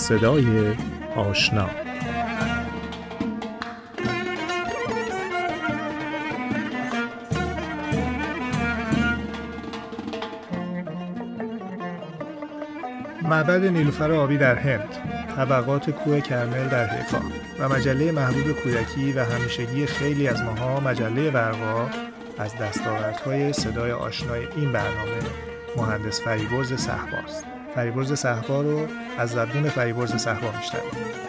صدای آشنا. معبد نیلوفر آبی در هند طبقات کوه کرمل در حیفا و مجله محبوب کودکی و همیشگی خیلی از ماها مجله ورقا از دستاوردهای صدای آشنای این برنامه مهندس فریبرز صحباست فریبرز صحبا رو از زبون فریبرز صحبا میشنوید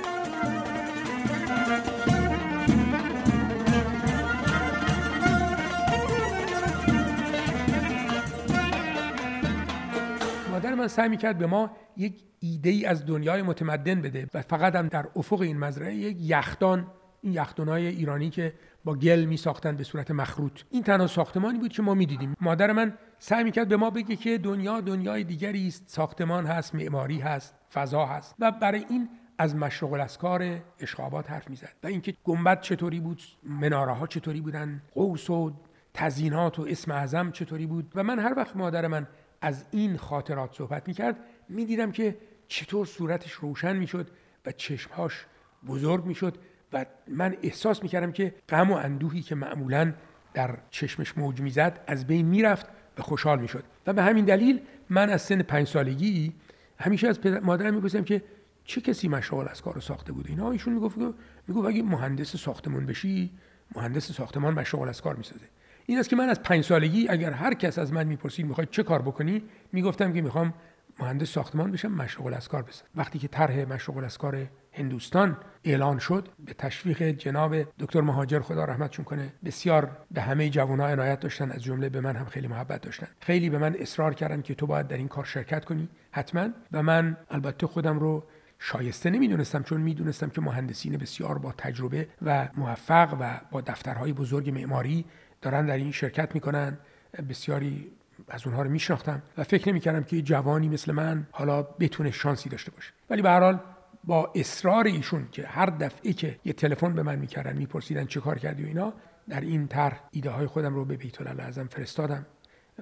مادر من سعی می‌کرد به ما یک ایده ای از دنیای متمدن بده و فقط هم در افق این مزرعه یک یخدان این یخدانهای ایرانی که با گل می ساختن به صورت مخروط. این تنها ساختمانی بود که ما می‌دیدیم. مادر من سعی می‌کرد به ما بگه که دنیا دنیای دیگری است. ساختمان هست معماری هست فضا هست. و برای این از مشرق الاسکار اشخابات حرف می‌زد. و اینکه گنبد چطوری بود مناره ها چطوری بودن قوس و تزینات و اسم اعظم چطوری بود. و من هر وقت مادر من از این خاطرات صحبت می‌کرد می‌دیدم که چطور صورتش روشن می‌شد و چشمهاش بزرگ می‌شد. و من احساس می‌کردم که غم و اندوهی که معمولا در چشمش موج می‌زد از بین می‌رفت و خوشحال می‌شد. و به همین دلیل من از سن پنج سالگی همیشه از مادرم میپرسیدم که چه کسی مشغول از کار ساخته بوده؟ اینا ایشون می‌گفت می‌گفت اگه مهندس ساختمان بشی مهندس ساختمان مشغول از کار می‌سازه. این است که من از پنج سالگی اگر هر کس از من می‌پرسید می‌خوای چه کار بکنی می‌گفتم که می‌خوام مهندس ساختمان بشم مشغول از کار بسازم. وقتی که طرح مشغول از کار هندوستان اعلان شد به تشویق جناب دکتر مهاجر خدا رحمتشون کنه بسیار به همه جوانها عنایت داشتن از جمله به من هم خیلی محبت داشتن. خیلی به من اصرار کردن که تو باید در این کار شرکت کنی. حتما. و من البته خودم رو شایسته نمی‌دونستم چون می‌دونستم که مهندسین بسیار با تجربه و موفق و با دفترهای بزرگ معماری دارن در این شرکت می‌کنن. بسیاری از اونها رو میشناختم و فکر نمی‌کردم که جوانی مثل من حالا بتونه شانسی داشته باشه. ولی به هر حال با اصرار ایشون که هر دفعه که یه تلفن به من می‌کردن میپرسیدن چه کار کردی و اینا در این طرح ایده های خودم رو به بیت اعظم فرستادم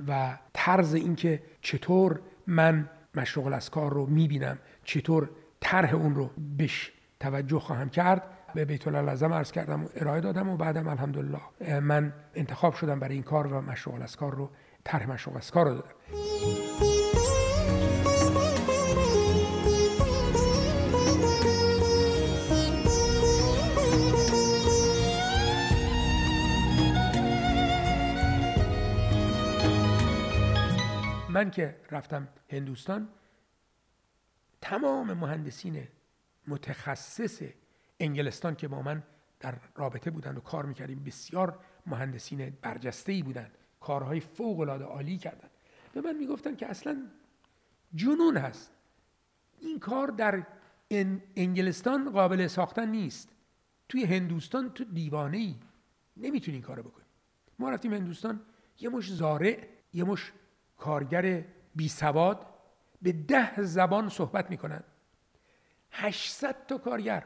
و طرز اینکه چطور من مشغول کار رو می‌بینم چطور طرح اون رو بش توجه خواهم کرد به بیت اعظم عرض کردم و ارائه دادم و بعدم الحمدلله من انتخاب شدم برای این کار و مشغول کار رو طرح مشغول کار رو دادم. من که رفتم هندوستان تمام مهندسین متخصص انگلستان که با من در رابطه بودن و کار می‌کردیم بسیار مهندسین برجسته ای بودن کارهای فوق العاده عالی کردن به من می‌گفتن که اصلا جنون هست. این کار در انگلستان قابل ساختن نیست. توی هندوستان تو دیوانه ای نمی‌تونی این کارو بکنی. ما رفتیم هندوستان یه مش زارع یه مش کارگر بی سواد به ده زبان صحبت می‌کنن 800 تا کارگر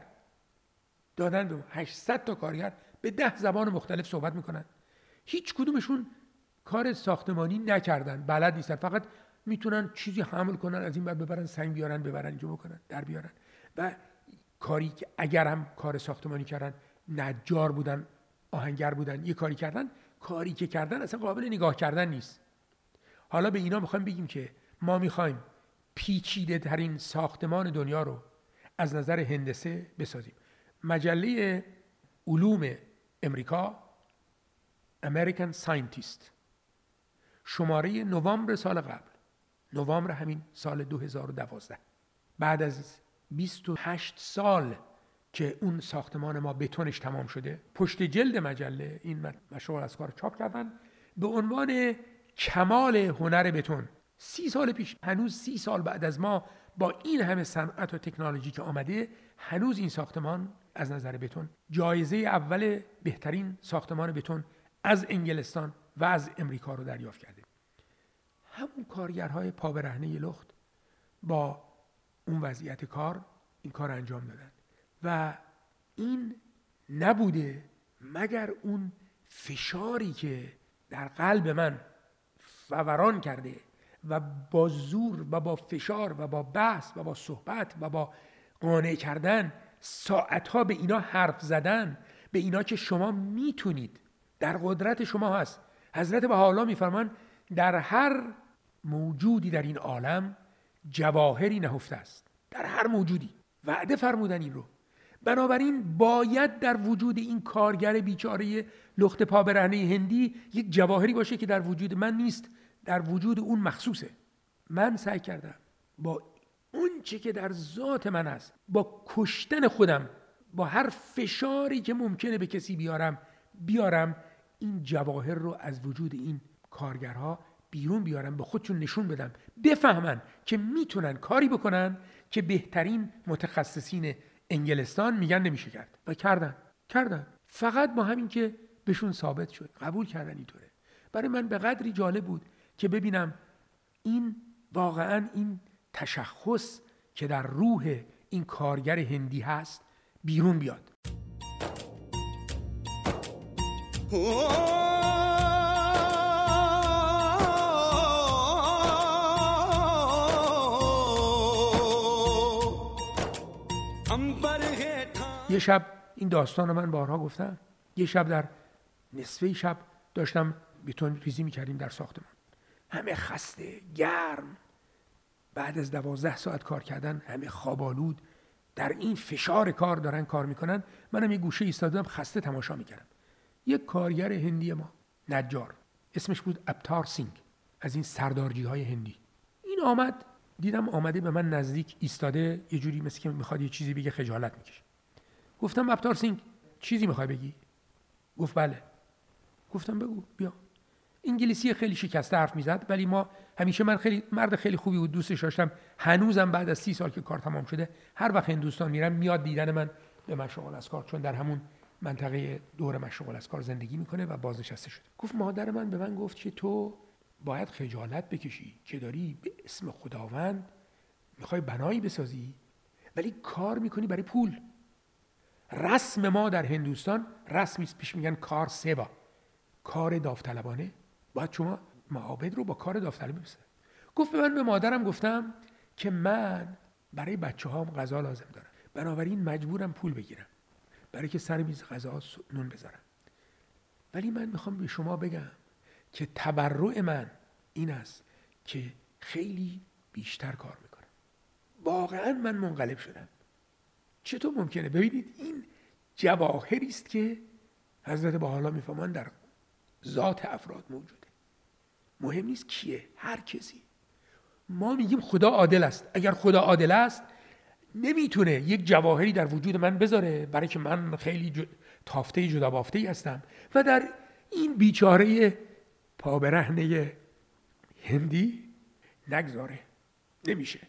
دادن به 800 تا کارگر به ده زبان مختلف صحبت می‌کنن هیچ کدومشون کار ساختمانی نکردن. بلد نیستن. فقط می‌تونن چیزی حمل کنن از این بعد ببرن سنگ بیارن ببرن اینجا بکنن در بیارن. و کاری که اگر هم کار ساختمانی کردن نجار بودن آهنگر بودن یه کاری کردن کاری که کردن اصلا قابل نگاه کردن نیست. حالا به اینا می‌خوایم بگیم که ما می‌خوایم پیچیده ترین ساختمان دنیا رو از نظر هندسه بسازیم. مجله علوم امریکا American Scientist. شماره نوامبر سال قبل. نوامبر همین سال 2012 بعد از 28 سال که اون ساختمان ما بتونش تمام شده پشت جلد مجله این مشروع از کار چاپ کردن به عنوان کمال هنر بتون. سی سال پیش هنوز سی سال بعد از ما با این همه صنعت و تکنولوژی که آمده هنوز این ساختمان از نظر بتون. جایزه اول بهترین ساختمان بتون از انگلستان و از امریکا رو دریافت کرده. همون کارگرهای پا برهنه لخت با اون وضعیت کار این کار انجام دادن. و این نبوده مگر اون فشاری که در قلب من فوران کرده و با زور و با فشار و با بحث و با صحبت و با قانع کردن ساعتها به اینا حرف زدن به اینا که شما می‌تونید. در قدرت شما هست. حضرت به حالا میفرمان در هر موجودی در این عالم جواهری نهفته است. در هر موجودی. وعده فرمودن این رو. بنابراین باید در وجود این کارگر بیچاره لخت پا برهنه هندی یک جواهری باشه که در وجود من نیست در وجود اون مخصوصه. من سعی کردم با اون چی که در ذات من هست با کشتن خودم با هر فشاری که ممکنه به کسی بیارم بیارم این جواهر رو از وجود این کارگرها بیرون بیارم به خودشون نشون بدم بفهمن که می‌تونن کاری بکنن که بهترین متخصصین انگلستان میگن نمیشه کرد. و کردن. کردن. فقط با همین که بهشون ثابت شد. قبول کردن اینطوره. برای من به قدری جالب بود که ببینم این واقعا این تشخص که در روح این کارگر هندی هست بیرون بیاد. یه شب این داستان رو من بارها گفتم. یه شب در نصفه شب داشتم بیتون ریزی می‌کردیم در ساختمان. همه خسته گرم. بعد از دوازده ساعت کار کردن همه خوابالود در این فشار کار دارن کار می‌کنن. منم یه گوشه ایستادم خسته تماشا می‌کردم. یک کارگر هندی ما نجار. اسمش بود ابتار سینگ از این سردارجی های هندی. این آمد دیدم آمده به من نزدیک ایستاده یه جوری مثل که می‌خواد یه چیزی بگه خجالت می‌کشه. گفتم ابتار سینگ چیزی می‌خوای بگی؟ گفت بله. گفتم بگو بیا. انگلیسی خیلی شکسته حرف می‌زد ولی ما همیشه من خیلی مرد خیلی خوبی بود دوستش داشتم. هنوزم بعد از سی سال که کار تمام شده هر وقت هندوستان میرم میاد دیدن من به مشغول از کار چون در همون منطقه دور مشغول از کار زندگی می‌کنه و بازنشسته شده. گفت مادر من به من گفت که تو باید خجالت بکشی که داری به اسم خداوند می‌خوای بنایی بسازی ولی کار می‌کنی برای پول. رسم ما در هندوستان رسمی پیش میگن کار سبا کار داوطلبانه. باید شما معابد رو با کار داوطلبی بسازی گفت من به مادرم گفتم که من برای بچه هام غذا لازم دارم. بنابراین مجبورم پول بگیرم. برای که سر میز غذا نون بذارم. ولی من می‌خوام به شما بگم که تبرع من این است که خیلی بیشتر کار می‌کنم. واقعا من منقلب شدم. چطور ممکنه؟ ببینید این جواهری است که حضرت با حالا می‌فهمن در ذات افراد موجوده. مهم نیست کیه هر کسی. ما میگیم خدا عادل است. اگر خدا عادل است نمی‌تونه یک جواهری در وجود من بذاره برای که من خیلی ج... تافته جدا بافته هستم. و در این بیچاره پابرهنه هندی نگذاره. نمیشه.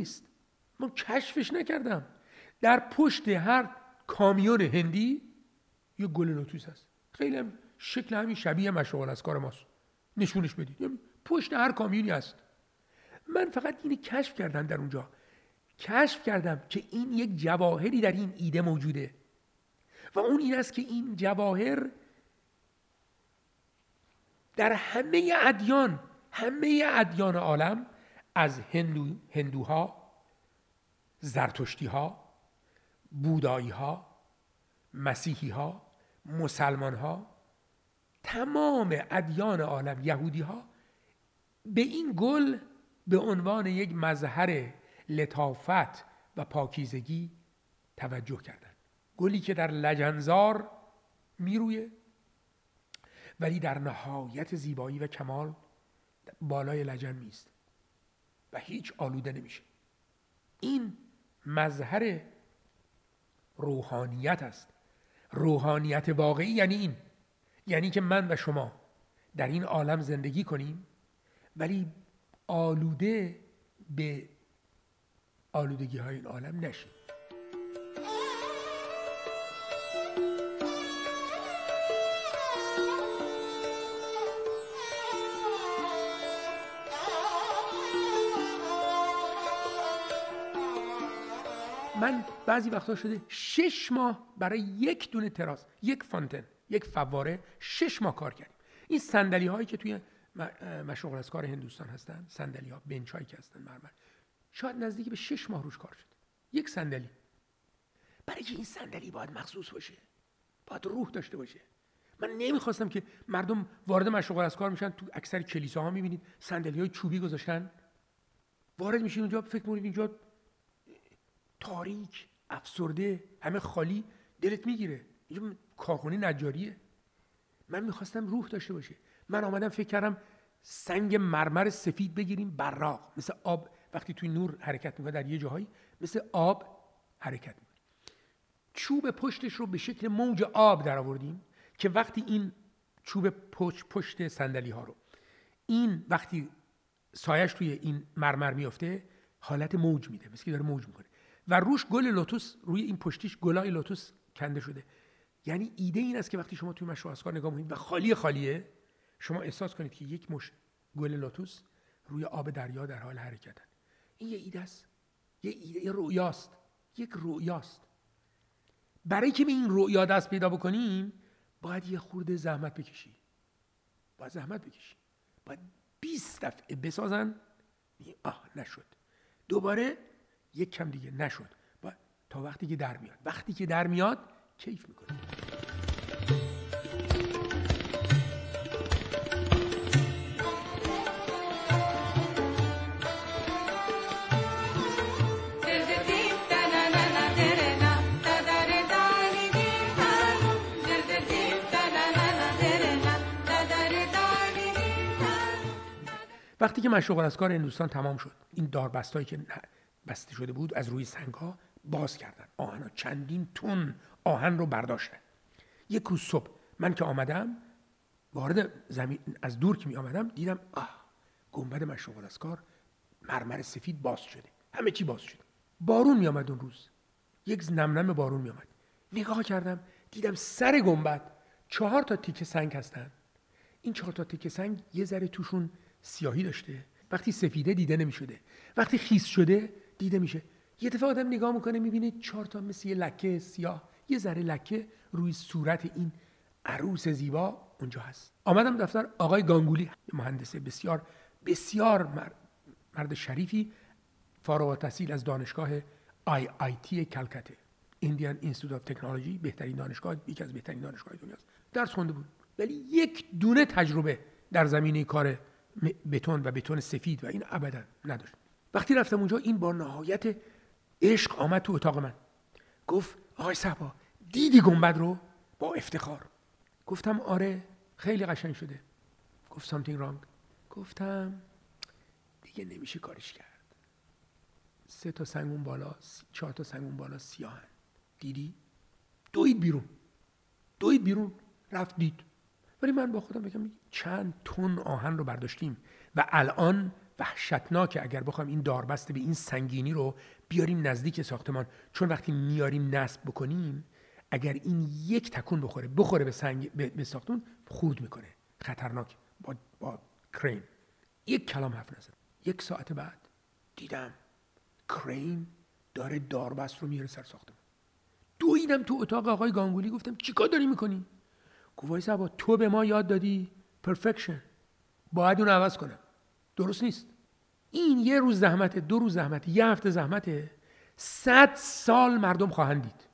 نیست. من کشفش نکردم. در پشت هر کامیون هندی یه گل لوتوس هست. خیلی هم شکل همین شبیه مشغول از کار ماست. نشونش بدید. پشت هر کامیونی هست. من فقط اینو کشف کردم در اونجا. کشف کردم که این یک جواهری در این ایده موجوده. و اون این است که این جواهر در همه ادیان همه ادیان عالم از هندو، هندوها زرتشتی ها بودایی ها مسیحی ها مسلمان ها تمام ادیان عالم یهودی ها به این گل به عنوان یک مظهر لطافت و پاکیزگی توجه کردند. گلی که در لجنزار میرویه ولی در نهایت زیبایی و کمال بالای لجن میست و هیچ آلوده نمیشه. این مظهر روحانیت است. روحانیت واقعی یعنی این. یعنی که من و شما در این عالم زندگی کنیم ولی آلوده به آلودگی های این عالم نشیم. من بعضی وقتا شده شش ماه برای یک دونه تراس یک فانتن یک فواره شش ماه کار کردیم. این صندلی هایی که توی مشغول از کار هندوستان هستن صندلی ها بنچ که هستن مرمر شاید نزدیک به شش ماه روش کار شد یک صندلی. برای که این صندلی باید مخصوص باشه؟ باید روح داشته باشه. من نمی‌خواستم که مردم وارد مشغول از کار میشن تو اکثر کلیساها می‌بینید صندلی های چوبی گذاشتن. وارد میشین اونجا فکر می‌کنید اینجا تاریک افسرده همه خالی دلت می‌گیره. اینجا کارخونه نجاریه. من می‌خواستم روح داشته باشه. من آمدم فکر کردم سنگ مرمر سفید بگیریم براق. مثل آب وقتی توی نور حرکت می‌کنه در یه جاهایی مثل آب حرکت می‌کنه. چوب پشتش رو به شکل موج آب در آوردیم که وقتی این چوب پشت پشت صندلی ها رو این وقتی سایش توی این مرمر میفته حالت موج میده. مثل که داره موج می‌کنه. و روش گل لوتوس روی این پشتیش گلای لوتوس کنده شده. یعنی ایده این است که وقتی شما توی مشروع اسکار نگاه می‌کنید و خالی خالیه شما احساس کنید که یک مش گل لوتوس روی آب دریا در حال حرکتن. این یه ایده است. یه ایده یه رویاست یک رویاست برای که به این رویا دست پیدا بکنیم باید یه خورده زحمت بکشی. باید زحمت بکشی. باید 20 دفعه بسازن. آه نشد. دوباره یک کم دیگه نشد. باید تا وقتی که در میاد. وقتی که در میاد کیف می‌کنی. وقتی که مشروق از کار هندوستان تمام شد این داربستایی که بسته شده بود از روی سنگ ها باز کردن. آهن چندین تن آهن رو برداشتن. یک روز صبح من که آمدم وارد زمین از دور که می آمدم دیدم آه گنبد مشروق از کار مرمر سفید باز شده. همه چی باز شده. بارون می آمد اون روز. یک نمنم بارون می آمد نگاه کردم دیدم سر گنبد چهار تا تیکه سنگ هستن. این چهار تا تیکه سنگ یه ذره توشون سیاهی داشته. وقتی سفیده دیده نمی‌شده. وقتی خیس شده دیده میشه. یه دفعه آدم نگاه می‌کنه می‌بینه چهار تا مثل یه لکه سیاه یه ذره لکه روی صورت این عروس زیبا اونجا هست. آمدم دفتر آقای گانگولی مهندس بسیار بسیار مرد شریفی فارغ التحصیل از دانشگاه آی آی تی کلکته. Indian Institute of Technology بهترین دانشگاه یکی از بهترین دانشگاه دنیاست درس خونده بود. ولی یک دونه تجربه در زمینه کار بتون و بتون سفید و این ابدا نداشت. وقتی رفتم اونجا این با نهایت عشق آمد تو اتاق من. گفت آقای صهبا دیدی گنبد رو؟ با افتخار. گفتم آره خیلی قشنگ شده. گفت something wrong. گفتم دیگه نمیشه کارش کرد. سه تا سنگون بالا چهار تا سنگون بالا سیاهن. دیدی؟ دوید بیرون. دوید بیرون رفت دید. ولی من با خودم بگم چند تن آهن رو برداشتیم. و الان وحشتناک اگر بخوام این داربست به این سنگینی رو بیاریم نزدیک ساختمان چون وقتی میاریم نصب بکنیم اگر این یک تکون بخوره بخوره به سنگ به ساختمون خورد می‌کنه. خطرناک. با, با کرین یک کلام حرف نزد یک ساعت بعد دیدم کرین داره داربست رو میاره سر ساختمان. دویدم تو اتاق آقای گانگولی گفتم چیکار داری می‌کنی؟ گفت با تو به ما یاد دادی. پرفکشن باید اون عوض کنم. درست نیست. این یه روز زحمت دو روز زحمت یه هفته زحمته. صد سال مردم خواهند دید.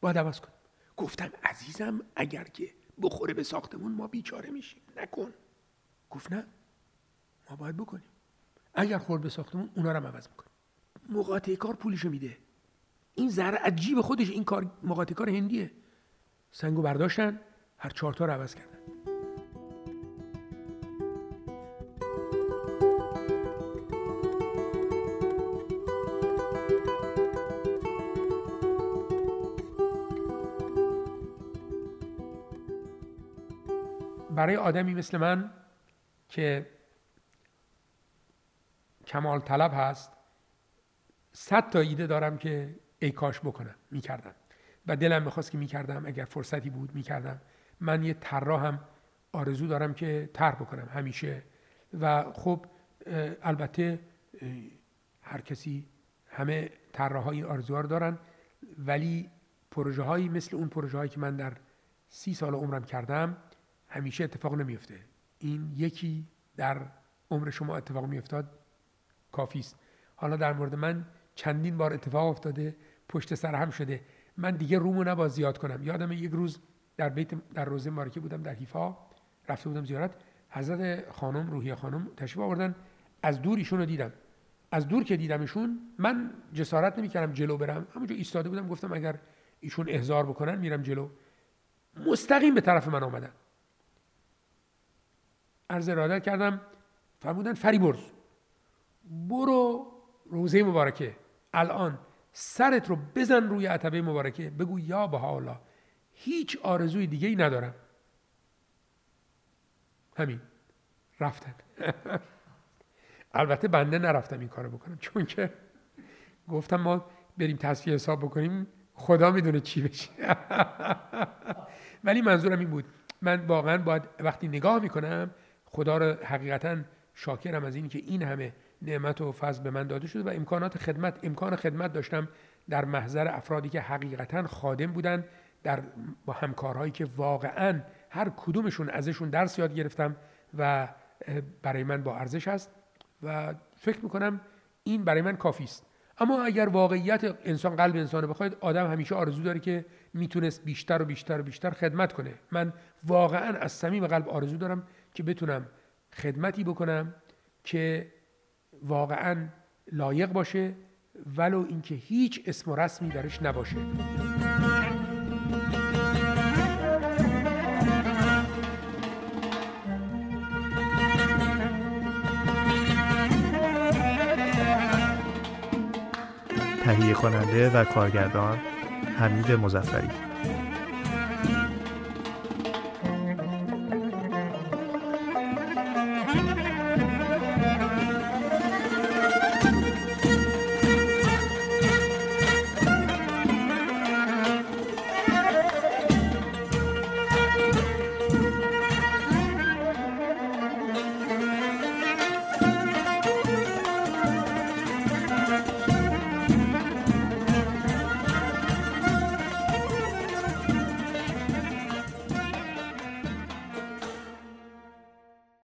باید عوض کنم. گفتم عزیزم اگر که بخوره به ساختمون ما بیچاره میشیم. نکن. گفت نه. ما باید بکنیم. اگر خورد به ساختمون اونا رو عوض می‌کنیم. مقاطع کار پولشو میده. این ذره عجیب خودش. این کار مقاطع کار هندیه. سنگو برداشتن هر چهار تا رو عوض کردن. برای آدمی مثل من که کمال طلب هست صد تا ایده دارم که ای کاش بکنم. می‌کردم. و دلم می‌خواست که می‌کردم. اگر فرصتی بود می‌کردم. من یه هم آرزو دارم که طرح بکنم همیشه. و خب البته هر کسی همه طراحای این آرزوها رو دارن. ولی پروژه هایی مثل اون پروژه هایی که من در سی سال عمرم کردم همیشه اتفاق نمیفته. این یکی در عمر شما اتفاق میافتاد؟ کافی است. حالا در مورد من چندین بار اتفاق افتاده پشت سر هم شده. من دیگه رومو نباید زیاد کنم. یادم یک روز در بیت در روزه مارکی بودم در حیفا. رفته بودم زیارت. حضرت خانم روحی خانم تشریف آوردن. از دور ایشون رو دیدم. از دور که دیدمشون من جسارت نمی‌کردم جلو برم. همونجا ایستاده بودم گفتم اگر ایشون احضار بکنن میرم جلو. مستقیم به طرف من آمدن. عرض ارادت کردم فرمودن فریبرز. برو روزه مبارکه. الان سرت رو بزن روی عتبه مبارکه. بگو یا الله هیچ آرزوی دیگه ای ندارم. همین. رفتن. البته بنده نرفتم این کارو بکنم چون که گفتم ما بریم تصفیه حساب بکنیم خدا می‌دونه چی بشه. ولی منظورم این بود. من واقعا باید وقتی نگاه می‌کنم خدا رو حقیقتا شاکرم از این که این همه نعمت و فضل به من داده شده و امکانات خدمت امکان خدمت داشتم در محضر افرادی که حقیقتا خادم بودن در با همکارهایی که واقعا هر کدومشون ازشون درس یاد گرفتم و برای من با ارزش است و فکر می‌کنم این برای من کافی است. اما اگر واقعیت انسان قلب انسان بخواید آدم همیشه آرزو داره که می‌تونست بیشتر و بیشتر و بیشتر خدمت کنه. من واقعا از صمیم قلب آرزو دارم که بتونم خدمتی بکنم که واقعا لایق باشه ولو اینکه هیچ اسم و رسمی درش نباشه. تهیه کننده و کارگردان حمید مزفری